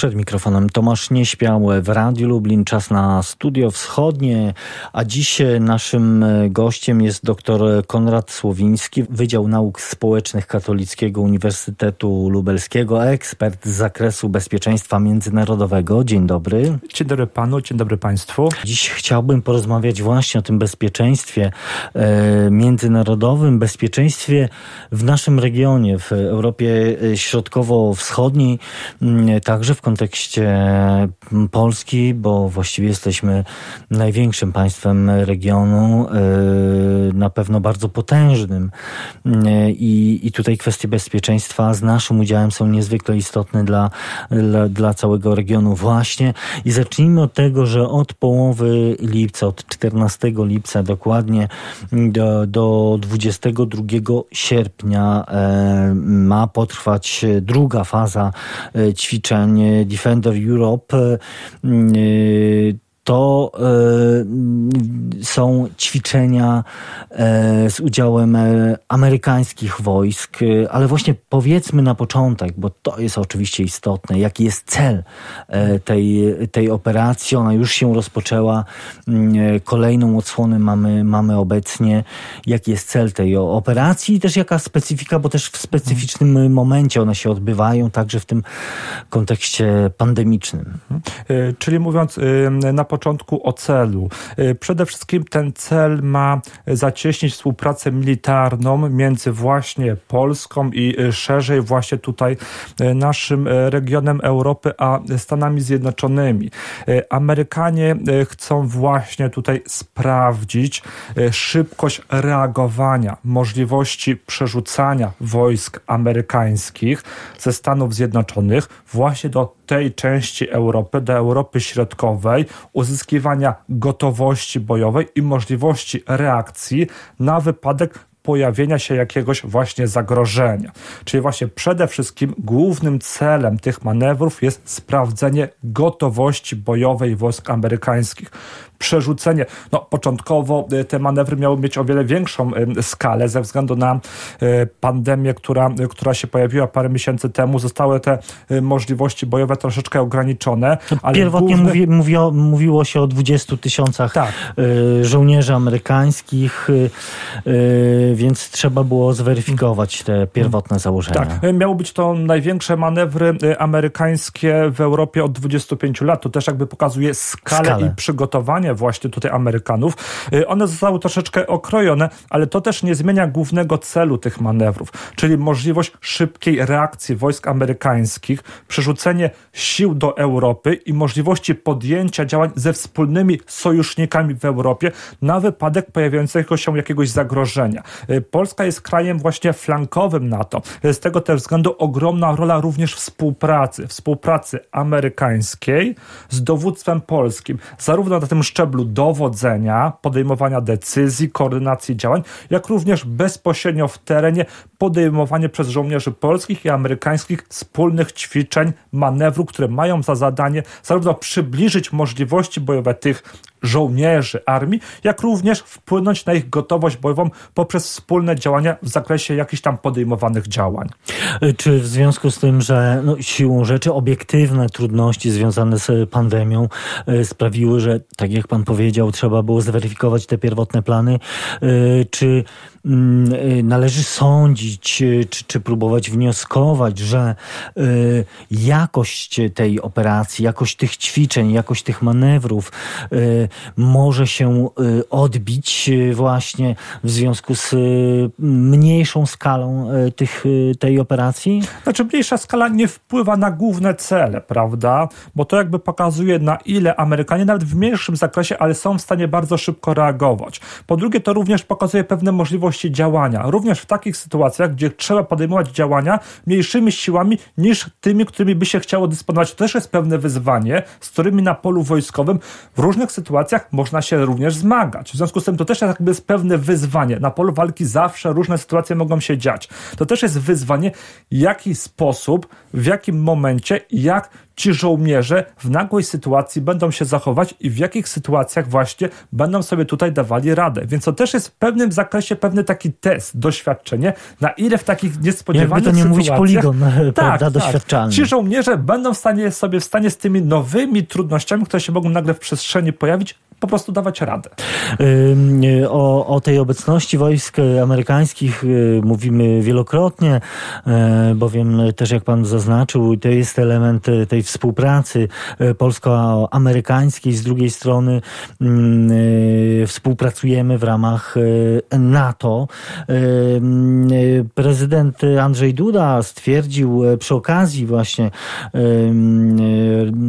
Przed mikrofonem Tomasz Nieśpiał w Radiu Lublin, czas na Studio Wschodnie, a dziś naszym gościem jest dr Konrad Słowiński, Wydział Nauk Społecznych Katolickiego Uniwersytetu Lubelskiego, ekspert z zakresu bezpieczeństwa międzynarodowego. Dzień dobry. Dzień dobry panu, dzień dobry państwu. Dziś chciałbym porozmawiać właśnie o tym bezpieczeństwie e, międzynarodowym, bezpieczeństwie w naszym regionie, w Europie Środkowo-Wschodniej, także w kontekście Polski, bo właściwie jesteśmy największym państwem regionu, e, na pewno bardzo potężnym. E, I, i tutaj kwestie bezpieczeństwa z naszym udziałem są niezwykle istotne dla, dla, dla całego regionu właśnie. I zacznijmy od tego, że od połowy lipca, od 14 lipca dokładnie do, do 22 sierpnia e, ma potrwać druga faza ćwiczeń Defender Europe y, to e, są ćwiczenia e, z udziałem e, amerykańskich wojsk, ale właśnie powiedzmy na początek, bo to jest oczywiście istotne, jaki jest cel tej, tej operacji. Ona już się rozpoczęła, mm, kolejną odsłonę mamy, mamy obecnie. Jaki jest cel tej operacji i też jaka specyfika, bo też w specyficznym momencie one się odbywają, także w tym kontekście pandemicznym. Czyli mówiąc na początku o celu. Y, przede wszystkim ten cel ma zacieśnić współpracę militarną między właśnie Polską i y, szerzej właśnie tutaj y, naszym regionem Europy, a Stanami Zjednoczonymi. Amerykanie chcą właśnie tutaj sprawdzić szybkość reagowania, możliwości przerzucania wojsk amerykańskich ze Stanów Zjednoczonych właśnie do tej części Europy, do Europy Środkowej, uzyskiwania gotowości bojowej i możliwości reakcji na wypadek pojawienia się jakiegoś właśnie zagrożenia. Czyli właśnie przede wszystkim głównym celem tych manewrów jest sprawdzenie gotowości bojowej wojsk amerykańskich przerzucenie. No, początkowo e, te manewry miały mieć o wiele większą e, skalę ze względu na e, pandemię, która, która się pojawiła parę miesięcy temu. Zostały te możliwości bojowe troszeczkę ograniczone. Ale Pierwotnie główny... mówi, mówiło, mówiło się o 20 tysiącach tak. żołnierzy amerykańskich, więc trzeba było zweryfikować te pierwotne założenia. Tak, miało być to największe manewry amerykańskie w Europie od 25 lat. To też jakby pokazuje skalę, skalę. i przygotowanie właśnie tutaj Amerykanów. Y, one zostały troszeczkę okrojone, ale to też nie zmienia głównego celu tych manewrów, czyli możliwość szybkiej reakcji wojsk amerykańskich, przerzucenie sił do Europy i możliwości podjęcia działań ze wspólnymi sojusznikami w Europie na wypadek pojawiającego się jakiegoś zagrożenia. Y, Polska jest krajem właśnie flankowym NATO. Z tego też względu ogromna rola również współpracy, współpracy amerykańskiej z dowództwem polskim, zarówno na tym szczeblu szczeblu dowodzenia, podejmowania decyzji, koordynacji działań, jak również bezpośrednio w terenie podejmowanie przez żołnierzy polskich i amerykańskich wspólnych ćwiczeń, manewru, które mają za zadanie zarówno przybliżyć możliwości bojowe tych żołnierzy armii, jak również wpłynąć na ich gotowość bojową poprzez wspólne działania w zakresie jakichś tam podejmowanych działań. Czy w związku z tym, że no, siłą rzeczy obiektywne trudności związane z pandemią y, sprawiły, że tak jak pan powiedział, trzeba było zweryfikować te pierwotne plany, y, czy należy sądzić, y, czy, czy próbować wnioskować, że y, jakość tej operacji, jakość tych ćwiczeń, jakość tych manewrów może się odbić właśnie w związku z mniejszą skalą tych, tej operacji? Znaczy, mniejsza skala nie wpływa na główne cele, prawda? Bo to jakby pokazuje, na ile Amerykanie, nawet w mniejszym zakresie, ale są w stanie bardzo szybko reagować. Po drugie, to również pokazuje pewne możliwości możliwości działania, również w takich sytuacjach, gdzie trzeba podejmować działania mniejszymi siłami niż tymi, którymi by się chciało dysponować. To też jest pewne wyzwanie, z którymi na polu wojskowym w różnych sytuacjach można się również zmagać. W związku z tym to też jakby jest pewne wyzwanie. Na polu walki zawsze różne sytuacje mogą się dziać. To też jest wyzwanie, jaki sposób, w jakim momencie, jak ci żołnierze w nagłej sytuacji będą się zachować i w jakich sytuacjach właśnie będą sobie tutaj dawali radę. Więc to też jest w pewnym zakresie pewny taki test, doświadczenie, na ile w takich niespodziewanych Jakby to nie sytuacjach... mówić poligon, tak, prawda, doświadczalny. Ci żołnierze będą w stanie sobie w stanie z tymi nowymi trudnościami, które się mogą nagle w przestrzeni pojawić, po prostu dawać radę. O, o tej obecności wojsk amerykańskich y, mówimy wielokrotnie, e, bowiem też jak pan zaznaczył, to jest element tej współpracy e, polsko-amerykańskiej. Z drugiej strony mm, e, współpracujemy w ramach NATO. Prezydent Andrzej Duda stwierdził przy okazji właśnie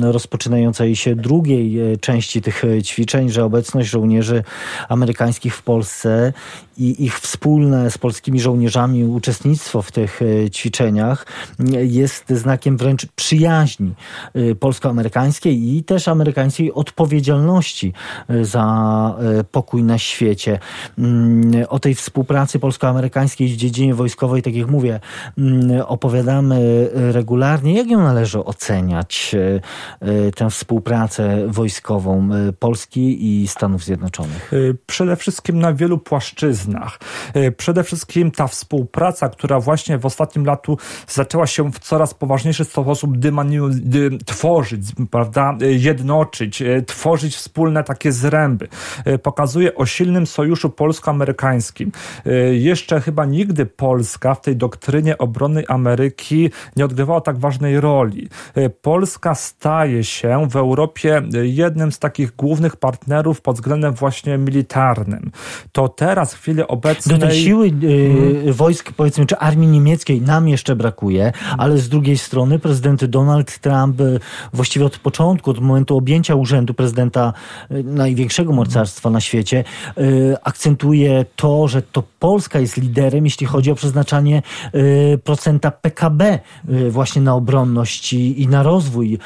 rozpoczynającej się drugiej części tych ćwiczeń, że obecność żołnierzy amerykańskich w Polsce i ich wspólne z polskimi żołnierzami uczestnictwo w tych e, ćwiczeniach jest znakiem wręcz przyjaźni e, polsko-amerykańskiej i też amerykańskiej odpowiedzialności e, za pokój na świecie. Mm, o tej współpracy polsko-amerykańskiej w dziedzinie wojskowej, tak jak mówię, mm, opowiadamy regularnie. Jak ją należy oceniać, tę współpracę wojskową Polski i Stanów Zjednoczonych? Przede wszystkim na wielu płaszczyznach E, przede wszystkim ta współpraca, która właśnie w ostatnim latu zaczęła się w coraz poważniejszy sposób tworzyć, prawda, e, jednoczyć, e, tworzyć wspólne takie zręby. Pokazuje o silnym sojuszu polsko-amerykańskim. Jeszcze chyba nigdy Polska w tej doktrynie obrony Ameryki nie odgrywała tak ważnej roli. Polska staje się w Europie jednym z takich głównych partnerów pod względem właśnie militarnym. To teraz w chwili chwili obecnej... Do tej siły y, wojsk, powiedzmy, czy armii niemieckiej nam jeszcze brakuje, ale z drugiej strony prezydent Donald Trump y, właściwie od początku, od momentu objęcia urzędu prezydenta y, największego mocarstwa na świecie, y, akcentuje to, że to Polska jest liderem, jeśli chodzi o przeznaczanie procenta PKB właśnie na obronność i, na rozwój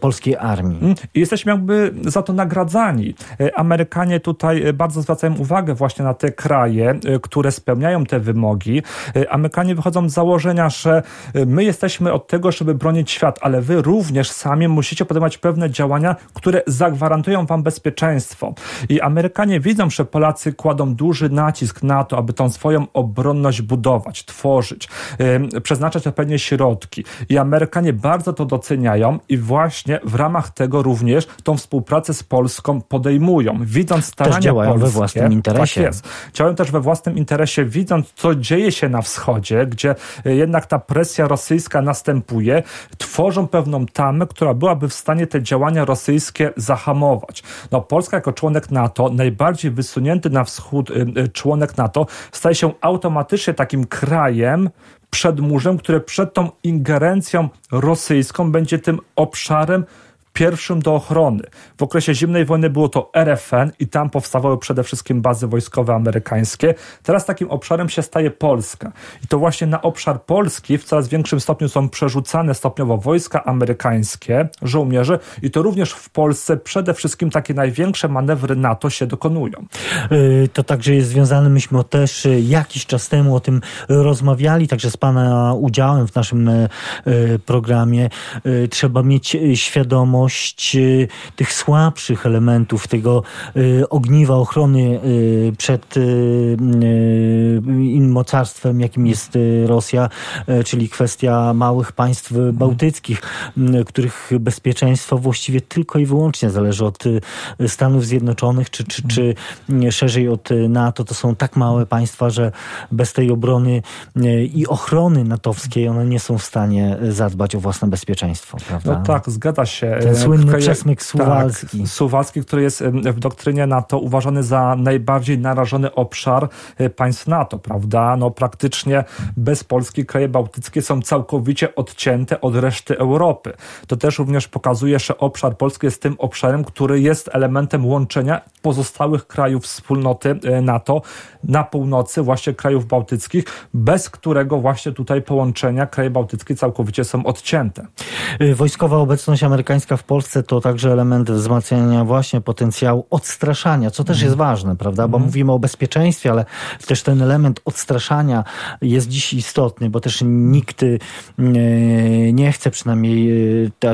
polskiej armii. Mm, I jesteśmy jakby za to nagradzani. Amerykanie tutaj bardzo zwracają uwagę właśnie na te kraje, y, które spełniają te wymogi. Y, Amerykanie wychodzą z założenia, że y, my jesteśmy od tego, żeby bronić świat, ale wy również sami musicie podejmować pewne działania, które zagwarantują wam bezpieczeństwo. I Amerykanie widzą, że Polacy kładą duży nacisk na to, aby tą swoją obronność budować, tworzyć, przeznaczać odpowiednie środki. I Amerykanie bardzo to doceniają i właśnie w ramach tego również tą współpracę z Polską podejmują, widząc starania Też działają polskie. we własnym interesie. Tak Działają też we własnym interesie, widząc, co dzieje się na wschodzie, gdzie e, jednak ta presja rosyjska następuje, tworzą pewną tamę, która byłaby w stanie te działania rosyjskie zahamować. No, Polska jako członek NATO, najbardziej wysunięty na wschód e, e, członek NATO, staje się automatycznie takim krajem, przed murzem, które przed tą ingerencją rosyjską będzie tym obszarem, pierwszym do ochrony. W okresie zimnej wojny było to RFN i tam powstawały przede wszystkim bazy wojskowe amerykańskie. Teraz takim obszarem się staje Polska. I to właśnie na obszar Polski w coraz większym stopniu są przerzucane stopniowo wojska amerykańskie, żołnierze i to również w Polsce przede wszystkim takie największe manewry NATO się dokonują. Y, to także jest związane, myśmy też y, jakiś czas temu o tym rozmawiali, także z Pana udziałem w naszym y, programie. Trzeba mieć świadomość, świadomość y, tych słabszych elementów tego y, ogniwa ochrony y, przed mocarstwem, jakim jest Rosja, czyli kwestia małych państw bałtyckich, których bezpieczeństwo właściwie tylko i wyłącznie zależy od Stanów Zjednoczonych, czy, czy, czy szerzej od NATO. To są tak małe państwa, że bez tej obrony i ochrony natowskiej one nie są w stanie zadbać o własne bezpieczeństwo. Prawda? No tak, zgadza się. Ten słynny przesmyk suwalski. Tak, suwalski, który jest w doktrynie NATO uważany za najbardziej narażony obszar e, państw NATO, prawda? No praktycznie bez Polski kraje bałtyckie są całkowicie odcięte od reszty Europy. To też również pokazuje, że obszar Polski jest tym obszarem, który jest elementem łączenia pozostałych krajów wspólnoty e, NATO na północy, właśnie krajów bałtyckich, bez którego właśnie tutaj połączenia kraje bałtyckie całkowicie są odcięte. E, wojskowa obecność amerykańska w w Polsce to także element wzmacniania właśnie potencjału odstraszania, co też jest ważne, prawda? Bo mówimy o bezpieczeństwie, ale też ten element odstraszania jest dziś istotny, bo też nikt nie chce przynajmniej,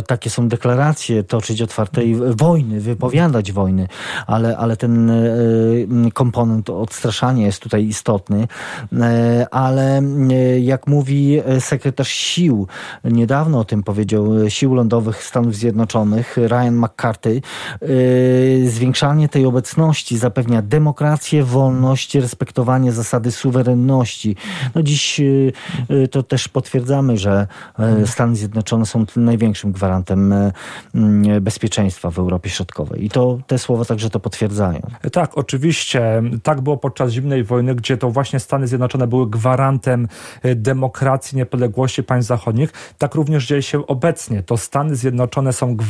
takie są deklaracje, toczyć otwartej wojny, wypowiadać wojny, ale, ale ten komponent odstraszania jest tutaj istotny, ale jak mówi sekretarz sił, niedawno o tym powiedział, sił lądowych Stanów Zjednoczonych, Ryan McCarthy, zwiększanie tej obecności zapewnia demokrację, wolność, respektowanie zasady suwerenności. No dziś to też potwierdzamy, że Stany Zjednoczone są największym gwarantem bezpieczeństwa w Europie Środkowej. I to te słowa także to potwierdzają. Tak, oczywiście. Tak było podczas zimnej wojny, gdzie to właśnie Stany Zjednoczone były gwarantem demokracji, niepodległości państw zachodnich. Tak również dzieje się obecnie. To Stany Zjednoczone są gwarantem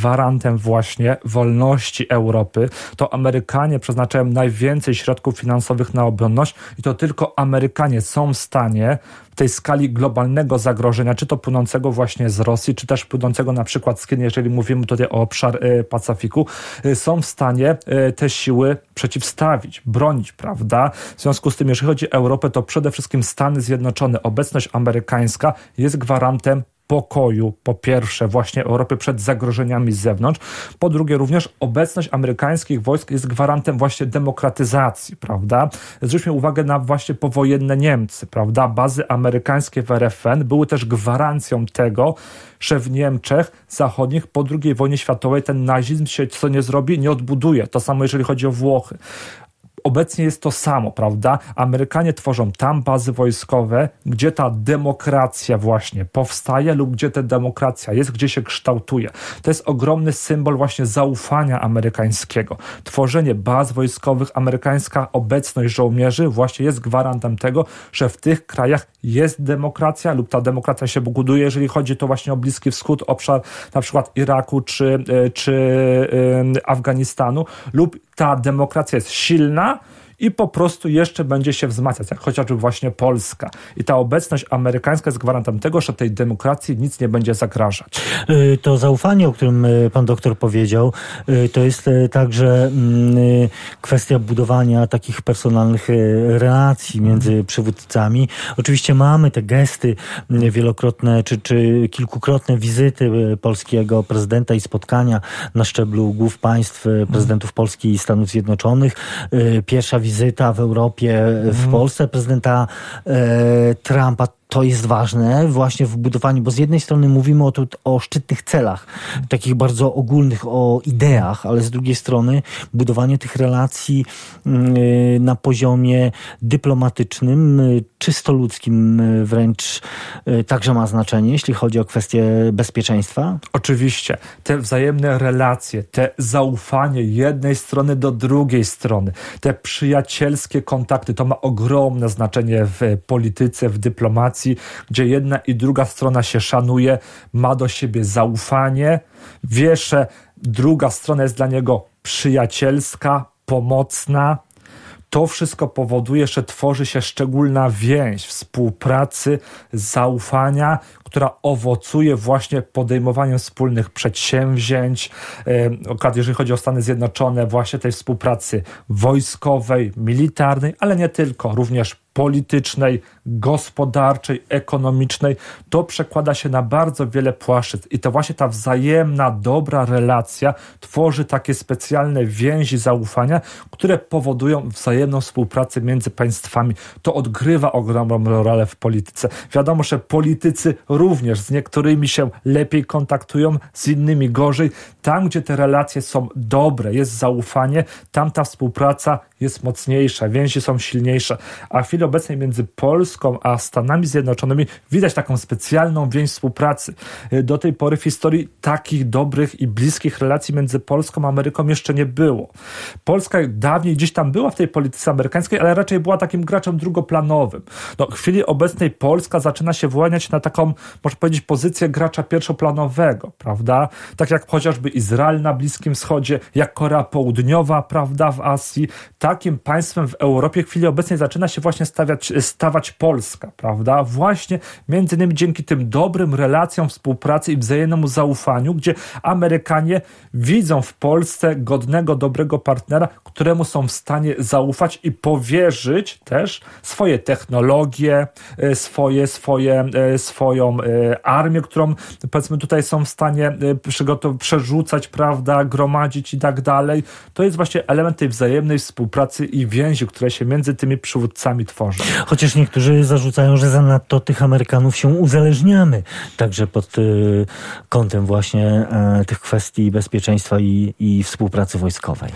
właśnie wolności Europy. To Amerykanie przeznaczają najwięcej środków finansowych na obronność i to tylko Amerykanie są w stanie w tej skali globalnego zagrożenia, czy to płynącego właśnie z Rosji, czy też płynącego na przykład z Chin, jeżeli mówimy tutaj o obszar e, Pacyfiku, e, są w stanie e, te siły przeciwstawić, bronić, prawda? W związku z tym, jeżeli chodzi o Europę, to przede wszystkim Stany Zjednoczone, obecność amerykańska jest gwarantem pokoju, po pierwsze, właśnie Europy przed zagrożeniami z zewnątrz, po drugie, również obecność amerykańskich wojsk jest gwarantem właśnie demokratyzacji, prawda? Zwróćmy uwagę na właśnie powojenne Niemcy, prawda? Bazy amerykańskie w RFN były też gwarancją tego, że w Niemczech zachodnich po II wojnie światowej ten nazizm się co nie zrobi, nie odbuduje. To samo jeżeli chodzi o Włochy. Obecnie jest to samo, prawda? Amerykanie tworzą tam bazy wojskowe, gdzie ta demokracja właśnie powstaje lub gdzie ta demokracja jest, gdzie się kształtuje. To jest ogromny symbol właśnie zaufania amerykańskiego. Tworzenie baz wojskowych, amerykańska obecność żołnierzy właśnie jest gwarantem tego, że w tych krajach jest demokracja lub ta demokracja się buduje, jeżeli chodzi to właśnie o Bliski Wschód, obszar na przykład Iraku czy, e, czy yy, Afganistanu lub ta demokracja jest silna, i po prostu jeszcze będzie się wzmacniać, jak chociażby właśnie Polska. I ta obecność amerykańska jest gwarantem tego, że tej demokracji nic nie będzie zagrażać. Y, to zaufanie, o którym y, pan doktor powiedział, y, to jest także mm, kwestia budowania takich personalnych relacji między przywódcami. Oczywiście mamy te gesty wielokrotne czy, czy kilkukrotne wizyty polskiego prezydenta i spotkania na szczeblu głów państw, prezydentów Polski i Stanów Zjednoczonych. Pierwsza wizyta wizyta w Europie, w mm. Polsce prezydenta e, Trumpa to jest ważne właśnie w budowaniu, bo z jednej strony mówimy o, tu, o szczytnych celach, takich bardzo ogólnych, o ideach, ale z drugiej strony budowanie tych relacji mm, y, na poziomie dyplomatycznym, y, czysto ludzkim y, wręcz także ma znaczenie, jeśli chodzi o kwestie bezpieczeństwa? Oczywiście. Te wzajemne relacje, te zaufanie jednej strony do drugiej strony, te przyjacielskie kontakty, to ma ogromne znaczenie w polityce, w dyplomacji relacji, gdzie jedna i druga strona się szanuje, ma do siebie zaufanie, wie, że druga strona jest dla niego przyjacielska, pomocna. To wszystko powoduje, że tworzy się szczególna więź współpracy, zaufania, która owocuje właśnie podejmowaniem wspólnych przedsięwzięć, jeżeli chodzi o Stany Zjednoczone, właśnie tej współpracy wojskowej, militarnej, ale nie tylko, również politycznej, gospodarczej, ekonomicznej, to przekłada się na bardzo wiele płaszczyzn i to właśnie ta wzajemna, dobra relacja tworzy takie specjalne więzi zaufania, które powodują wzajemną współpracę między państwami. To odgrywa ogromną rolę w polityce. Wiadomo, że politycy również z niektórymi się lepiej kontaktują, z innymi gorzej. Tam, gdzie te relacje są dobre, jest zaufanie, tam ta współpraca jest mocniejsza, więzi są silniejsze. A w chwili obecnej między Polską a Stanami Zjednoczonymi widać taką specjalną więź współpracy. Do tej pory w historii takich dobrych i bliskich relacji między Polską a Ameryką jeszcze nie było. Polska dawniej gdzieś tam była w tej polityce amerykańskiej, ale raczej była takim graczem drugoplanowym. No, w chwili obecnej Polska zaczyna się wyłaniać na taką, można powiedzieć, pozycję gracza pierwszoplanowego, prawda? Tak jak chociażby Izrael na Bliskim Wschodzie, jak Korea Południowa, prawda, w Azji. Takim państwem w Europie w chwili obecnej zaczyna się właśnie stawiać, stawać Polska, prawda? Właśnie między innymi dzięki tym dobrym relacjom współpracy i wzajemnemu zaufaniu, gdzie Amerykanie widzą w Polsce godnego, dobrego partnera, któremu są w stanie zaufać i powierzyć też swoje technologie, e, swoje, swoje, e, swoją e, armię, którą powiedzmy tutaj są w stanie przerzucać, prawda, gromadzić i tak dalej. To jest właśnie element tej wzajemnej współpracy i więzi, które się między tymi przywódcami tworzą. Chociaż niektórzy zarzucają, że zanadto tych Amerykanów się uzależniamy, także pod y, kątem właśnie y, tych kwestii bezpieczeństwa i, i współpracy wojskowej.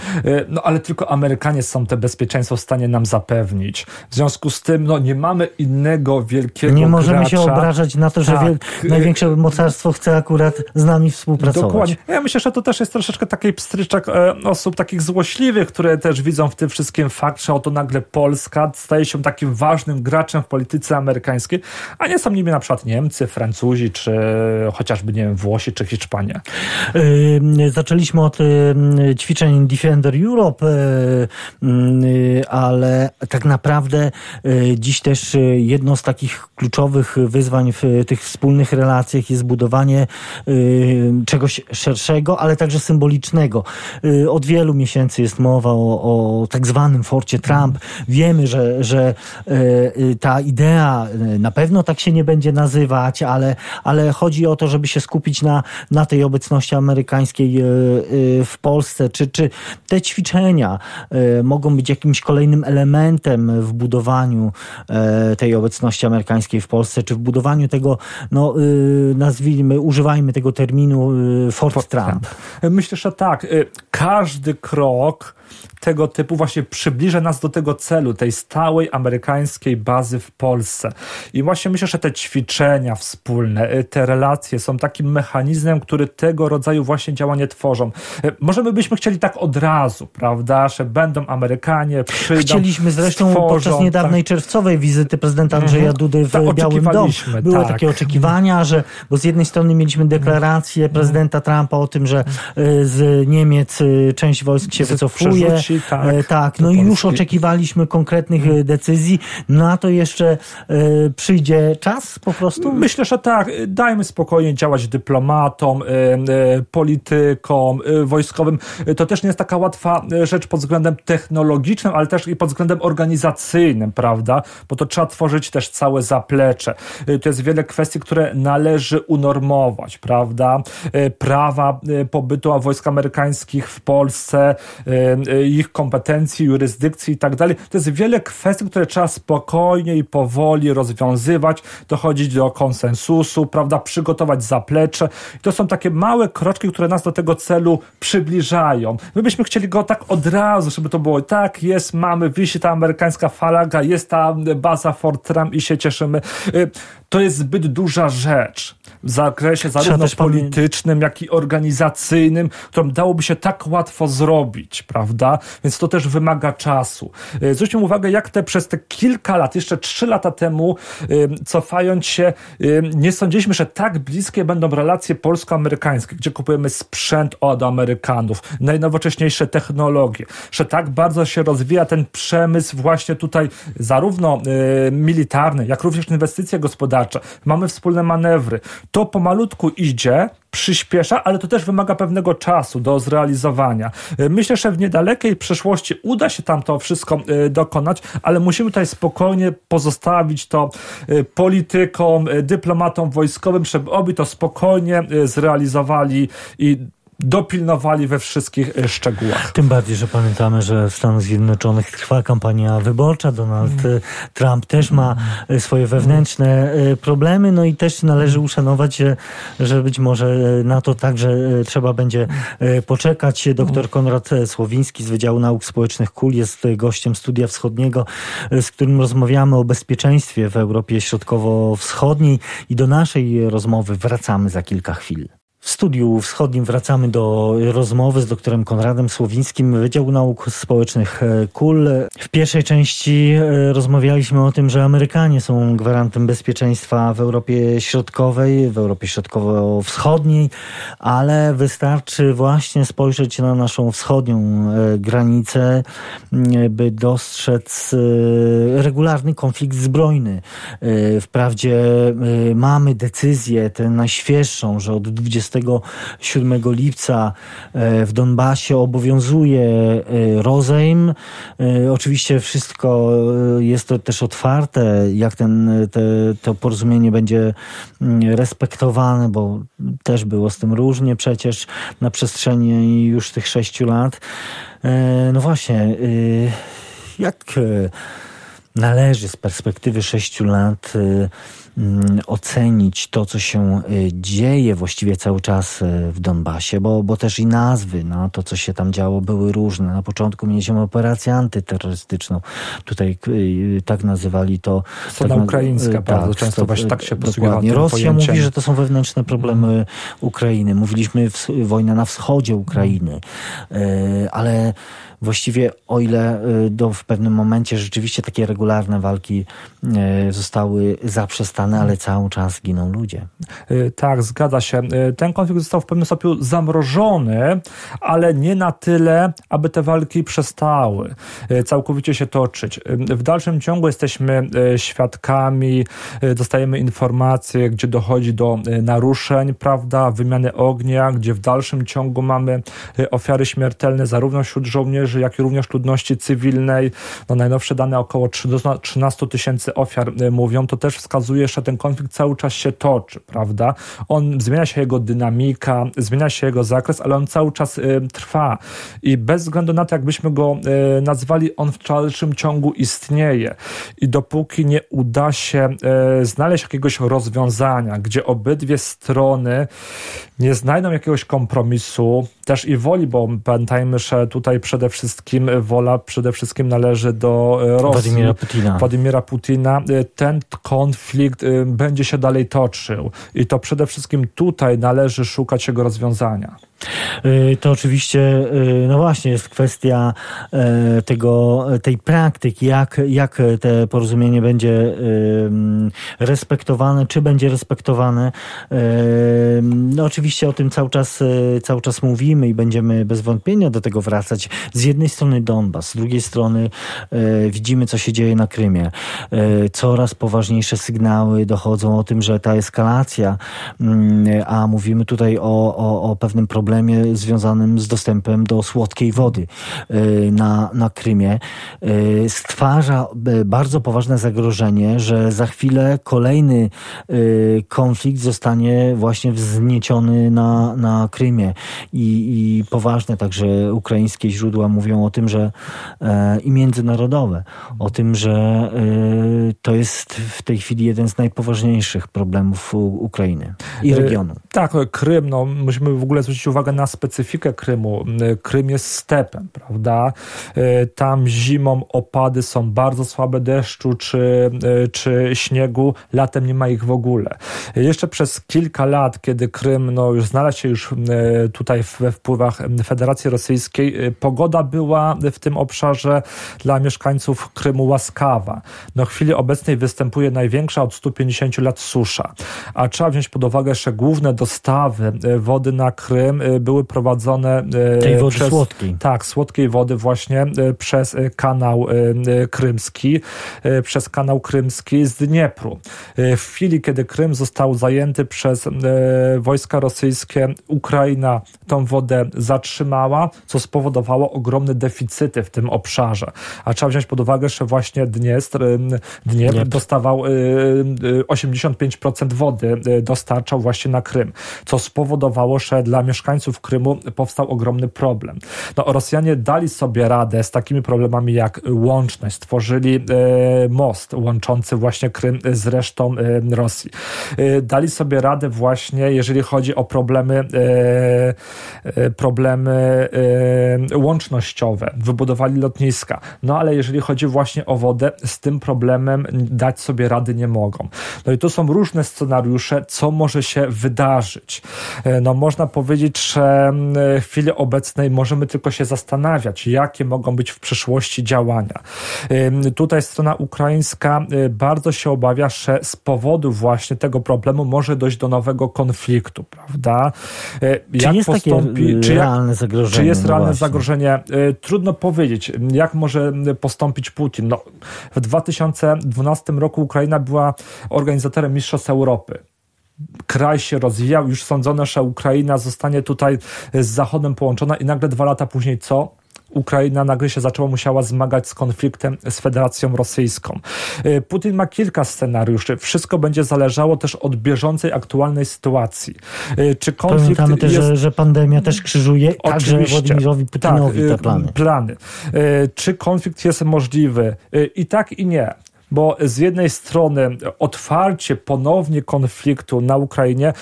No ale tylko Amerykanie są te bezpieczeństwo w stanie nam zapewnić. W związku z tym no, nie mamy innego wielkiego Nie możemy gracza. się obrażać na to, że tak. największe mocarstwo chce akurat z nami współpracować. Dokładnie. Ja myślę, że to też jest troszeczkę taki pstryczek e, osób takich złośliwych, które też widzą w tym wszystkim fakt, że oto nagle Polska staje się takim ważnym graczem w polityce amerykańskiej, a nie są nimi na przykład Niemcy, Francuzi, czy chociażby, nie wiem, Włosi, czy Hiszpania. Zaczęliśmy od ćwiczeń Defender Europe, yy, ale tak naprawdę dziś też jedno z takich kluczowych wyzwań w tych wspólnych relacjach jest budowanie czegoś szerszego, ale także symbolicznego. Od wielu miesięcy jest mowa o, o tak zwanym forcie Trump. Wiemy, że, że ta idea na pewno tak się nie będzie nazywać, ale, ale chodzi o to, żeby się skupić na, na tej obecności amerykańskiej w Polsce. Czy, czy te ćwiczenia mogą być jakimś kolejnym elementem w budowaniu tej obecności amerykańskiej w Polsce, czy w budowaniu tego, no nazwijmy, używajmy tego terminu Fort, Fort Trump. Trump. Myślę, że tak. Każdy krok tego typu właśnie przybliża nas do tego celu, tej stałej amerykańskiej bazy w Polsce. I właśnie myślę, że te ćwiczenia wspólne, y, te relacje są takim mechanizmem, który tego rodzaju właśnie działanie tworzą. Y, może my byśmy chcieli tak od razu, prawda, że będą Amerykanie, przyjdą, Chcieliśmy zresztą stworzą, podczas niedawnej tak. czerwcowej wizyty prezydenta Andrzeja mhm. Dudy w tak, Białym Domu. Były tak. takie oczekiwania, że, bo z jednej strony mieliśmy deklarację mhm. prezydenta Trumpa o tym, że y, z Niemiec część wojsk się wycofuje, tak. Tak, no i już oczekiwaliśmy konkretnych e, decyzji. Na to jeszcze e, przyjdzie czas po prostu? Myślę, że tak. Dajmy spokojnie działać dyplomatom, politykom, wojskowym. To też nie jest taka łatwa rzecz pod względem technologicznym, ale też i pod względem organizacyjnym, prawda? Bo to trzeba tworzyć też całe zaplecze. To jest wiele kwestii, które należy unormować, prawda? Prawa pobytu wojsk amerykańskich w Polsce, ich kompetencji, jurysdykcji i tak dalej. To jest wiele kwestii, które trzeba spokojnie i powoli rozwiązywać, dochodzić do konsensusu, prawda, przygotować zaplecze. I to są takie małe kroczki, które nas do tego celu przybliżają. My byśmy chcieli go tak od razu, żeby to było tak, jest, mamy, wisi ta amerykańska falaga, jest ta baza Fort Trump i się cieszymy. Y, to jest zbyt duża rzecz w zakresie zarówno politycznym, jak i organizacyjnym, którą dałoby się tak łatwo zrobić, prawda? Więc to też wymaga czasu. E, zwróćmy uwagę, jak te przez te kilka lat, jeszcze trzy lata temu, e, cofając się, e, nie sądziliśmy, że tak bliskie będą relacje polsko-amerykańskie, gdzie kupujemy sprzęt od Amerykanów, najnowocześniejsze technologie, że tak bardzo się rozwija ten przemysł właśnie tutaj zarówno militarny, jak również inwestycje gospodarcze. Mamy wspólne manewry. To pomalutku idzie, przyspiesza, ale to też wymaga pewnego czasu do zrealizowania. E, myślę, że w niedalekiej przyszłości uda się tam to wszystko e, dokonać, ale musimy tutaj spokojnie pozostawić to e, politykom, dyplomatom wojskowym, żeby obi to spokojnie zrealizowali i dopilnowali we wszystkich e, szczegółach. Tym bardziej, że pamiętamy, że w Stanach Zjednoczonych trwa kampania wyborcza. Donald mm. Trump też ma e, swoje wewnętrzne problemy, no i też należy uszanować, że być może na to także trzeba będzie poczekać. Doktor Konrad Słowiński z Wydziału Nauk Społecznych KUL jest gościem Studia Wschodniego, z którym rozmawiamy o bezpieczeństwie w Europie Środkowo-Wschodniej i do naszej rozmowy wracamy za kilka chwil. W studiu wschodnim wracamy do rozmowy z doktorem Konradem Słowińskim, Wydziału Nauk Społecznych e, KUL. W pierwszej części e, rozmawialiśmy o tym, że Amerykanie są gwarantem bezpieczeństwa w Europie Środkowej, w Europie Środkowo-Wschodniej, ale wystarczy właśnie spojrzeć na naszą wschodnią e, granicę, by dostrzec regularny konflikt zbrojny. Wprawdzie mamy decyzję, tę najświeższą, że od 20 27 lipca e, w Donbasie obowiązuje e, rozejm. E, oczywiście wszystko jest to też otwarte, jak ten, te, to porozumienie będzie mm, respektowane, bo też było z tym różnie przecież na przestrzeni już tych sześciu lat. No właśnie, jak należy z perspektywy sześciu lat ocenić to, co się y, dzieje właściwie cały czas y, w Donbasie, bo, bo też i nazwy na no, to, co się tam działo, były różne. Na początku mieliśmy operację antyterrorystyczną. Tutaj y, tak nazywali to. Strona tak, ukraińska tak, bardzo często to, właśnie tak się Dokładnie. Rosja pojęciem. mówi, że to są wewnętrzne problemy mhm. Ukrainy. Mówiliśmy w, wojna na wschodzie Ukrainy, ale właściwie o ile do, w pewnym momencie rzeczywiście takie regularne walki zostały zaprzestane, ale cały czas giną ludzie. Y, tak, zgadza się. Y, ten konflikt został w pewnym stopniu zamrożony, ale nie na tyle, aby te walki przestały y, całkowicie się toczyć. W dalszym ciągu jesteśmy świadkami, dostajemy informacje, gdzie dochodzi do naruszeń, prawda, wymiany ognia, gdzie w dalszym ciągu mamy ofiary śmiertelne zarówno wśród żołnierzy, jak i również ludności cywilnej. No, najnowsze dane około 13 tysięcy ofiar mówią. To też wskazuje, że ten konflikt cały czas się toczy, prawda? On, zmienia się jego dynamika, zmienia się jego zakres, ale on cały czas y, trwa i bez względu na to, jakbyśmy go y, nazwali, on w dalszym ciągu istnieje i dopóki nie uda się y, znaleźć jakiegoś rozwiązania, gdzie obydwie strony nie znajdą jakiegoś kompromisu, też i woli, bo pamiętajmy, że tutaj przede wszystkim wola przede wszystkim należy do e, Rosji. Władimira Putina. Władimira Putina. E, ten konflikt e, będzie się dalej toczył i to przede wszystkim tutaj należy szukać jego rozwiązania. Y, to oczywiście, y, no właśnie, jest kwestia y, tego, tej praktyki, jak, jak te porozumienie będzie respektowane, czy będzie respektowane. No oczywiście o tym cały czas, cały czas mówimy i będziemy bez wątpienia do tego wracać. Z jednej strony Donbas, z drugiej strony widzimy, co się dzieje na Krymie. Coraz poważniejsze sygnały dochodzą o tym, że ta eskalacja, mm, a mówimy tutaj o, o, o pewnym problemie, problemie związanym z dostępem do słodkiej wody y, na, na Krymie, y, stwarza y, bardzo poważne zagrożenie, że za chwilę kolejny konflikt zostanie właśnie wznieciony na, na Krymie. I, I poważne także ukraińskie źródła mówią o tym, że e, i międzynarodowe, o tym, że to jest w tej chwili jeden z najpoważniejszych problemów Ukrainy i regionu. Tak, Krym, no, musimy w ogóle zwrócić uwagę, uwagę na specyfikę Krymu. Krym jest stepem, prawda? E, tam zimą opady są bardzo słabe deszczu czy, e, czy śniegu, latem nie ma ich w ogóle. Jeszcze przez kilka lat, kiedy Krym no, już znalazł się już e, tutaj we wpływach Federacji Rosyjskiej, pogoda była w tym obszarze dla mieszkańców Krymu łaskawa. No, chwili obecnej występuje największa od 150 lat susza. A trzeba wziąć pod uwagę, że główne dostawy wody na Krym były prowadzone e, tej wody przez, słodkiej. Tak, słodkiej wody właśnie e, przez kanał krymski, przez kanał krymski z Dniepru. W chwili, kiedy Krym został zajęty przez wojska rosyjskie, Ukraina tą wodę zatrzymała, co spowodowało ogromne deficyty w tym obszarze. A trzeba wziąć pod uwagę, że właśnie Dniestr, Dniepr dostawał 85% wody, dostarczał właśnie na Krym, co spowodowało, że dla mieszkańców mieszkańców Krymu powstał ogromny problem. No, Rosjanie dali sobie radę z takimi problemami jak łączność, stworzyli e, most łączący właśnie Krym z resztą e, Rosji. E, dali sobie radę właśnie, jeżeli chodzi o problemy, problemy łącznościowe, wybudowali lotniska. No ale jeżeli chodzi właśnie o wodę, z tym problemem dać sobie rady nie mogą. No i to są różne scenariusze, co może się wydarzyć. No można powiedzieć, że w chwili obecnej możemy tylko się zastanawiać, jakie mogą być w przyszłości działania. Tutaj strona ukraińska bardzo się obawia, że z powodu właśnie tego problemu może dojść do nowego konfliktu, prawda? Jak czy jest postąpi, takie czy realne zagrożenie? Czy jest no realne zagrożenie? Trudno powiedzieć, jak może postąpić Putin. No, w 2012 roku Ukraina była organizatorem Mistrzostw Europy kraj się rozwijał, już sądzono, że Ukraina zostanie tutaj z Zachodem połączona i nagle dwa lata później co? Ukraina nagle się zaczęła musiała zmagać z konfliktem z Federacją Rosyjską. Y, Putin ma kilka scenariuszy. Wszystko będzie zależało też od bieżącej, aktualnej sytuacji. Y, czy konflikt Pamiętamy też, jest... że, że pandemia też krzyżuje także Władimirowi Putinowi tak, te plany. plany. Czy konflikt jest możliwy? I tak i nie bo z jednej strony otwarcie ponownie konfliktu na Ukrainie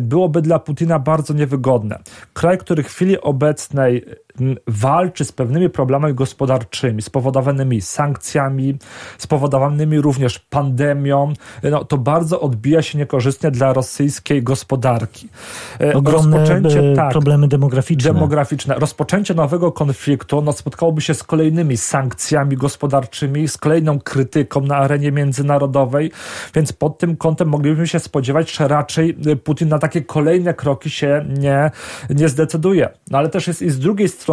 byłoby dla Putina bardzo niewygodne. Kraj, który w chwili obecnej walczy z pewnymi problemami gospodarczymi spowodowanymi sankcjami, spowodowanymi również pandemią, no, to bardzo odbija się niekorzystnie dla rosyjskiej gospodarki. E, Ogromne Rozpoczęcie, tak, problemy demograficzne. demograficzne. Rozpoczęcie nowego konfliktu no, spotkałoby się z kolejnymi sankcjami gospodarczymi, z kolejną krytyką na arenie międzynarodowej, więc pod tym kątem moglibyśmy się spodziewać, że raczej Putin na takie kolejne kroki się nie, nie zdecyduje. No ale też jest i z drugiej strony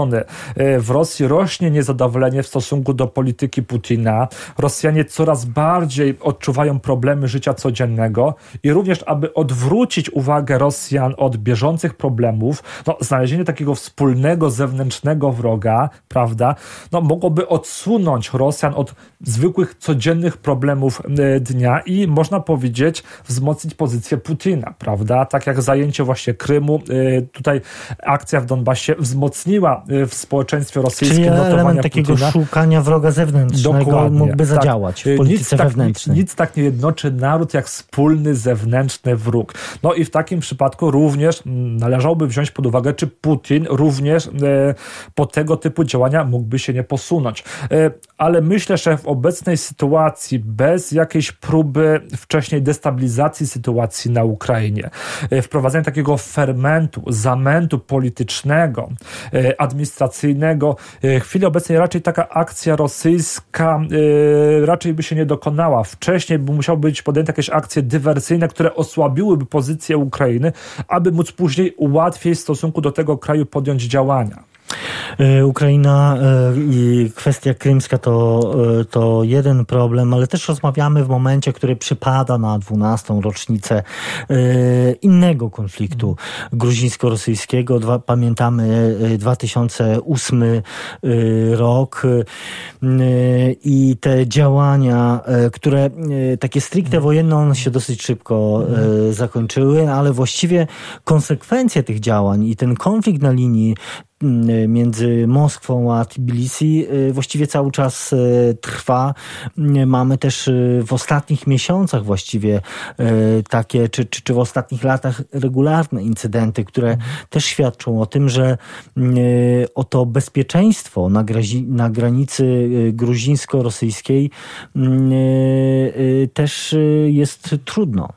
e, w Rosji rośnie niezadowolenie w stosunku do polityki Putina. Rosjanie coraz bardziej odczuwają problemy życia codziennego i również, aby odwrócić uwagę Rosjan od bieżących problemów, no, znalezienie takiego wspólnego zewnętrznego wroga, prawda, no, mogłoby odsunąć Rosjan od zwykłych, codziennych problemów e, dnia i można powiedzieć wzmocnić pozycję Putina, prawda? Tak jak zajęcie właśnie Krymu, e, tutaj akcja w Donbasie wzmocniła w społeczeństwie rosyjskim Czyli element takiego Putina. szukania wroga zewnętrznego Dokładnie. mógłby tak. zadziałać w polityce nic wewnętrznej. Tak, nic tak nie jednoczy naród jak wspólny zewnętrzny wróg. No i w takim przypadku również należałoby wziąć pod uwagę, czy Putin również e, po tego typu działania mógłby się nie posunąć. E, ale myślę, że w obecnej sytuacji, bez jakiejś próby wcześniej destabilizacji sytuacji na Ukrainie, e, wprowadzenia takiego fermentu, zamętu politycznego, administracyjnego, administracyjnego. E, w chwili obecnej raczej taka akcja rosyjska e, raczej by się nie dokonała. Wcześniej by musiały być podjęte jakieś akcje dywersyjne, które osłabiłyby pozycję Ukrainy, aby móc później łatwiej w stosunku do tego kraju podjąć działania. E, Ukraina e, i kwestia krymska to, e, to jeden problem, ale też rozmawiamy w momencie, który przypada na 12. rocznicę innego konfliktu gruzińsko-rosyjskiego. Pamiętamy 2008 rok i te działania, które takie stricte wojenne, one się dosyć szybko zakończyły, ale właściwie konsekwencje tych działań i ten konflikt na linii między Moskwą a Tbilisi y, właściwie cały czas y, trwa. Mamy też y, w ostatnich miesiącach właściwie takie, czy, czy, czy w ostatnich latach regularne incydenty, które też świadczą o tym, że oto bezpieczeństwo na, na granicy gruzińsko-rosyjskiej też jest trudno.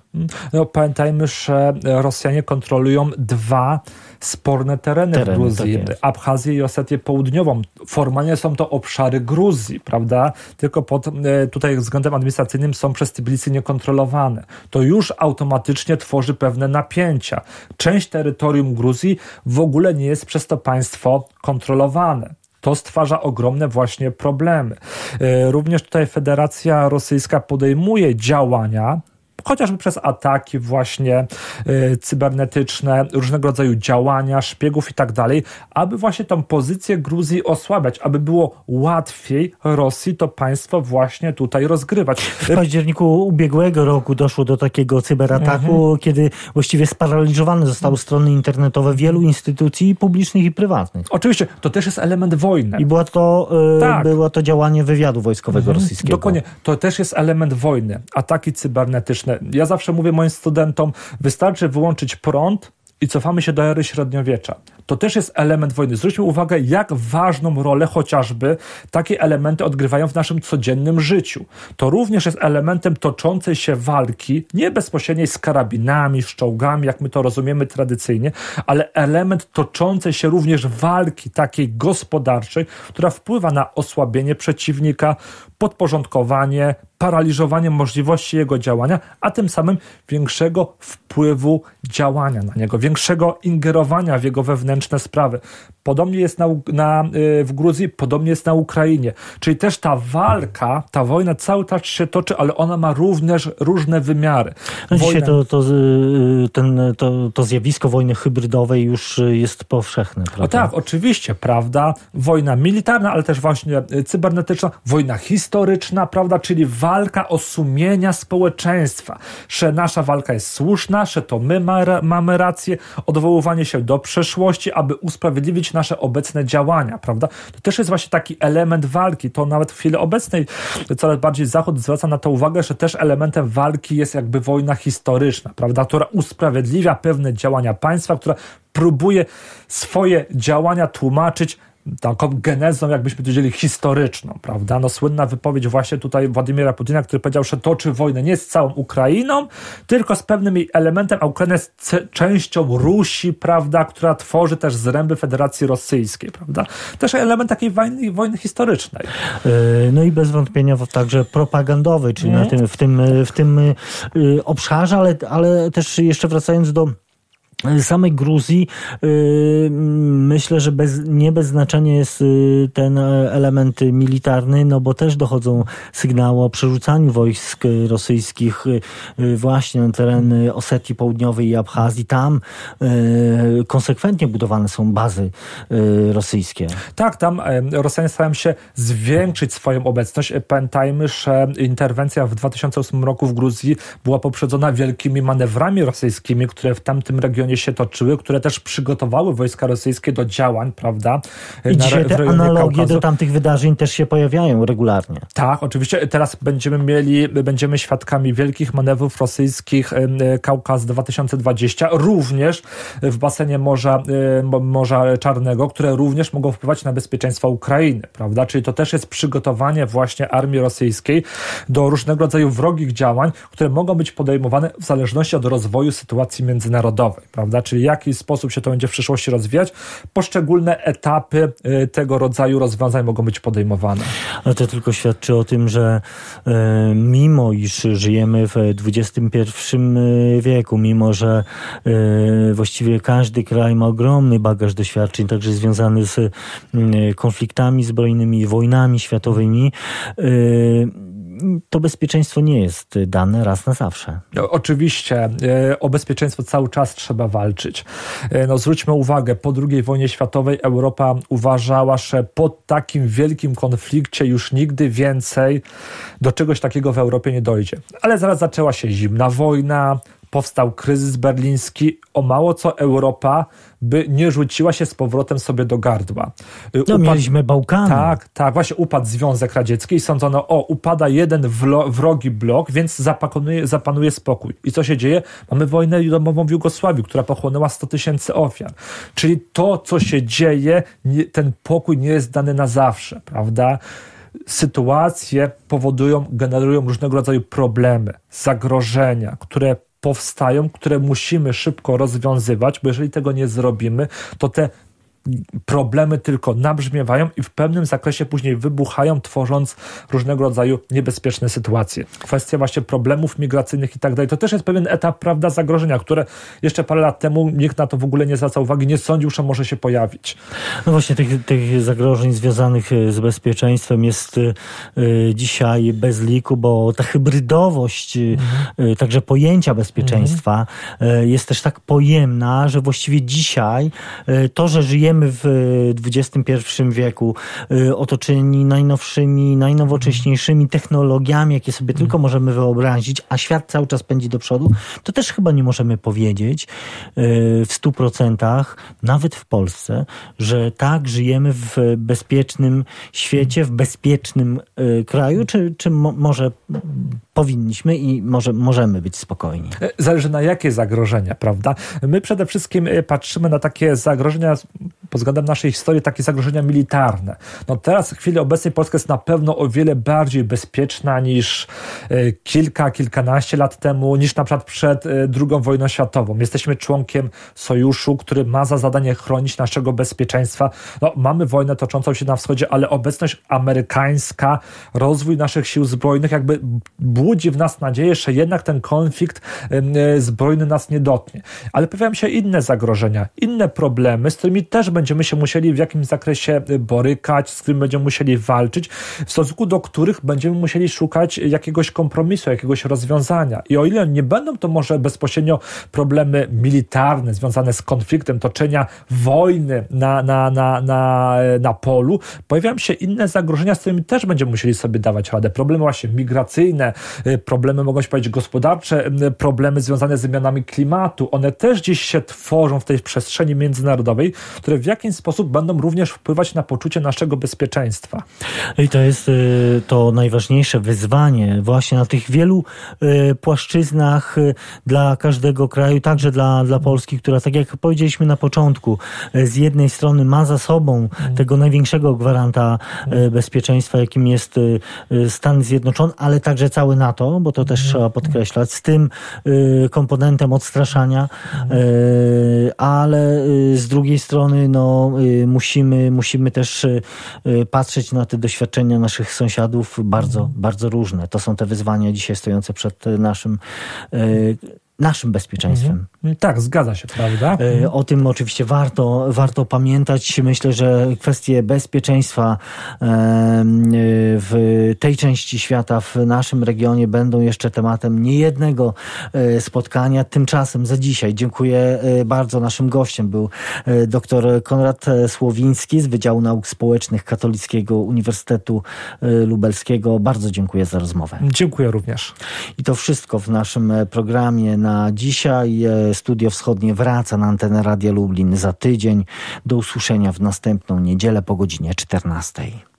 No, pamiętajmy, że Rosjanie kontrolują dwa sporne tereny, tereny w Gruzji, tak Abchazję i Osetię Południową. Formalnie są to obszary Gruzji, prawda? Tylko pod, e, tutaj względem administracyjnym są przez Tbilisi niekontrolowane. To już automatycznie tworzy pewne napięcia. Część terytorium Gruzji w ogóle nie jest przez to państwo kontrolowane. To stwarza ogromne właśnie problemy. E, również tutaj Federacja Rosyjska podejmuje działania chociażby przez ataki właśnie y, cybernetyczne, różnego rodzaju działania, szpiegów i tak dalej, aby właśnie tą pozycję Gruzji osłabiać, aby było łatwiej Rosji to państwo właśnie tutaj rozgrywać. W październiku ubiegłego roku doszło do takiego cyberataku, mhm. kiedy właściwie sparaliżowane zostały strony internetowe wielu instytucji publicznych i prywatnych. Oczywiście, to też jest element wojny. I było to, yy, tak. było to działanie wywiadu wojskowego mhm. rosyjskiego. Dokładnie, to też jest element wojny. Ataki cybernetyczne. Ja zawsze mówię moim studentom, wystarczy wyłączyć prąd, i cofamy się do ery średniowiecza. To też jest element wojny. Zwróćmy uwagę, jak ważną rolę chociażby takie elementy odgrywają w naszym codziennym życiu. To również jest elementem toczącej się walki, nie bezpośredniej z karabinami, z czołgami, jak my to rozumiemy tradycyjnie, ale element toczącej się również walki takiej gospodarczej, która wpływa na osłabienie przeciwnika, podporządkowanie, paraliżowanie możliwości jego działania, a tym samym większego wpływu działania na niego, większego ingerowania w jego wewnętrzne sprawy. Podobnie jest na, na, y, w Gruzji, podobnie jest na Ukrainie. Czyli też ta walka, ta wojna cały czas się toczy, ale ona ma również różne wymiary. No dzisiaj to, to, y, ten, to, to zjawisko wojny hybrydowej już jest powszechne. Prawda? O tak, oczywiście, prawda? Wojna militarna, ale też właśnie y, cybernetyczna, wojna historyczna, prawda? Czyli walka o sumienia społeczeństwa, że nasza walka jest słuszna, że to my ma, mamy rację, odwoływanie się do przeszłości, aby usprawiedliwić nasze obecne działania, prawda? To też jest właśnie taki element walki. To nawet w chwili obecnej coraz bardziej Zachód zwraca na to uwagę, że też elementem walki jest jakby wojna historyczna, prawda? Która usprawiedliwia pewne działania państwa, która próbuje swoje działania tłumaczyć taką genezą, jakbyśmy powiedzieli, historyczną, prawda? No słynna wypowiedź właśnie tutaj Władimira Putina, który powiedział, że toczy wojnę nie z całą Ukrainą, tylko z pewnym elementem, a Ukraina jest częścią Rusi, prawda, która tworzy też zręby Federacji Rosyjskiej, prawda? Też element takiej wojny, wojny historycznej. E, no i bez wątpienia także propagandowej, czyli na tym, w tym, w tym y, obszarze, ale, ale też jeszcze wracając do samej Gruzji y, myślę, że bez, nie bez znaczenia jest y, ten element militarny, no bo też dochodzą sygnały o przerzucaniu wojsk rosyjskich y, właśnie na tereny Osetii Południowej i Abchazji. Tam konsekwentnie budowane są bazy rosyjskie. Tak, tam Rosjanie starają się zwiększyć swoją obecność. Pamiętajmy, że interwencja w 2008 roku w Gruzji była poprzedzona wielkimi manewrami rosyjskimi, które w tamtym regionie się toczyły, które też przygotowały wojska rosyjskie do działań, prawda? I na, dzisiaj te analogie Kaukazu. do tamtych wydarzeń też się pojawiają regularnie. Tak, oczywiście. Teraz będziemy mieli, będziemy świadkami wielkich manewrów rosyjskich Kaukaz 2020, również w basenie Morza, Morza Czarnego, które również mogą wpływać na bezpieczeństwo Ukrainy, prawda? Czyli to też jest przygotowanie właśnie armii rosyjskiej do różnego rodzaju wrogich działań, które mogą być podejmowane w zależności od rozwoju sytuacji międzynarodowej, prawda? Czyli w jaki sposób się to będzie w przyszłości rozwijać. Poszczególne etapy y, tego rodzaju rozwiązań mogą być podejmowane. Ale to tylko świadczy o tym, że e, mimo iż żyjemy w XXI y, wieku, mimo że właściwie każdy kraj ma ogromny bagaż doświadczeń, także związany z y, konfliktami zbrojnymi, wojnami światowymi, to bezpieczeństwo nie jest dane raz na zawsze. No, oczywiście e, o bezpieczeństwo cały czas trzeba walczyć. E, no, zwróćmy uwagę, po II wojnie światowej Europa uważała, że po takim wielkim konflikcie już nigdy więcej do czegoś takiego w Europie nie dojdzie. Ale zaraz zaczęła się zimna wojna, powstał kryzys berliński, o mało co Europa by nie rzuciła się z powrotem sobie do gardła. Y, no, mieliśmy Bałkany. Tak, tak, właśnie upadł Związek Radziecki i sądzono, o, upada jeden wrogi blok, więc zapanuje, zapanuje spokój. I co się dzieje? Mamy wojnę domową w Jugosławii, która pochłonęła 100 tysięcy ofiar. Czyli to, co się dzieje, nie, ten pokój nie jest dany na zawsze, prawda? Sytuacje powodują, generują różnego rodzaju problemy, zagrożenia, które powstają, które musimy szybko rozwiązywać, bo jeżeli tego nie zrobimy, to te problemy tylko nabrzmiewają i w pewnym zakresie później wybuchają, tworząc różnego rodzaju niebezpieczne sytuacje. Kwestia właśnie problemów migracyjnych i tak dalej. To też jest pewien etap, prawda, zagrożenia, które jeszcze parę lat temu nikt na to w ogóle nie zwracał uwagi, nie sądził, że może się pojawić. No właśnie tych, tych zagrożeń związanych e, z bezpieczeństwem jest y, dzisiaj bez liku, bo ta hybrydowość, mhm. także pojęcia bezpieczeństwa mhm. jest też tak pojemna, że właściwie dzisiaj to, że żyjemy w XXI wieku, otoczeni najnowszymi, najnowocześniejszymi technologiami, jakie sobie tylko możemy wyobrazić, a świat cały czas pędzi do przodu, to też chyba nie możemy powiedzieć w stu procentach, nawet w Polsce, że tak, żyjemy w bezpiecznym świecie, w bezpiecznym kraju, czy, czy mo może powinniśmy i może możemy być spokojni? E, zależy na jakie zagrożenia, prawda? My przede wszystkim e, patrzymy na takie zagrożenia pod względem naszej historii, takie zagrożenia militarne. No teraz w chwili obecnej Polska jest na pewno o wiele bardziej bezpieczna niż e, kilka, kilkanaście lat temu, niż na przykład przed II wojną światową. Jesteśmy członkiem sojuszu, który ma za zadanie chronić naszego bezpieczeństwa. No, mamy wojnę toczącą się na wschodzie, ale obecność amerykańska, rozwój naszych sił zbrojnych jakby budzi w nas nadzieję, że jednak ten konflikt e, zbrojny nas nie dotknie. Ale pojawiają się inne zagrożenia, inne problemy, z którymi też będziemy się musieli w jakimś zakresie borykać, z którymi będziemy musieli walczyć, w stosunku do których będziemy musieli szukać jakiegoś kompromisu, jakiegoś rozwiązania. I o ile nie będą to może bezpośrednio problemy militarne związane z konfliktem, toczenia wojny na, na, na, na, na polu, pojawiają się inne zagrożenia, z którymi też będziemy musieli sobie dawać radę. Problemy właśnie migracyjne, y, problemy, mogą się powiedzieć, gospodarcze, y, problemy związane z zmianami klimatu. One też gdzieś się tworzą w tej przestrzeni międzynarodowej, które w jakiś sposób będą również wpływać na poczucie naszego bezpieczeństwa. I to jest y, to najważniejsze wyzwanie właśnie na tych wielu płaszczyznach dla każdego kraju, także dla, dla Polski, która, tak jak powiedzieliśmy na początku, z jednej strony ma za sobą tego największego gwaranta bezpieczeństwa, jakim jest Stan Zjednoczony, ale także cały NATO, bo to też trzeba podkreślać, z tym y, komponentem odstraszania, y, ale y, z drugiej strony no, musimy, musimy też patrzeć na te doświadczenia naszych sąsiadów bardzo, bardzo różne. To są te wyzwania dzisiaj stojące przed naszym naszym bezpieczeństwem. Mhm. Tak, zgadza się, prawda? E, o tym oczywiście warto, warto pamiętać. Myślę, że kwestie bezpieczeństwa w tej części świata, w naszym regionie będą jeszcze tematem niejednego e, spotkania. Tymczasem za dzisiaj dziękuję e, bardzo. Naszym gościem był dr Konrad Słowiński z Wydziału Nauk Społecznych Katolickiego Uniwersytetu Lubelskiego. Bardzo dziękuję za rozmowę. Dziękuję również. I to wszystko w naszym programie na na dzisiaj. E, Studio Wschodnie wraca na antenę Radia Lublin za tydzień. Do usłyszenia w następną niedzielę po godzinie 14.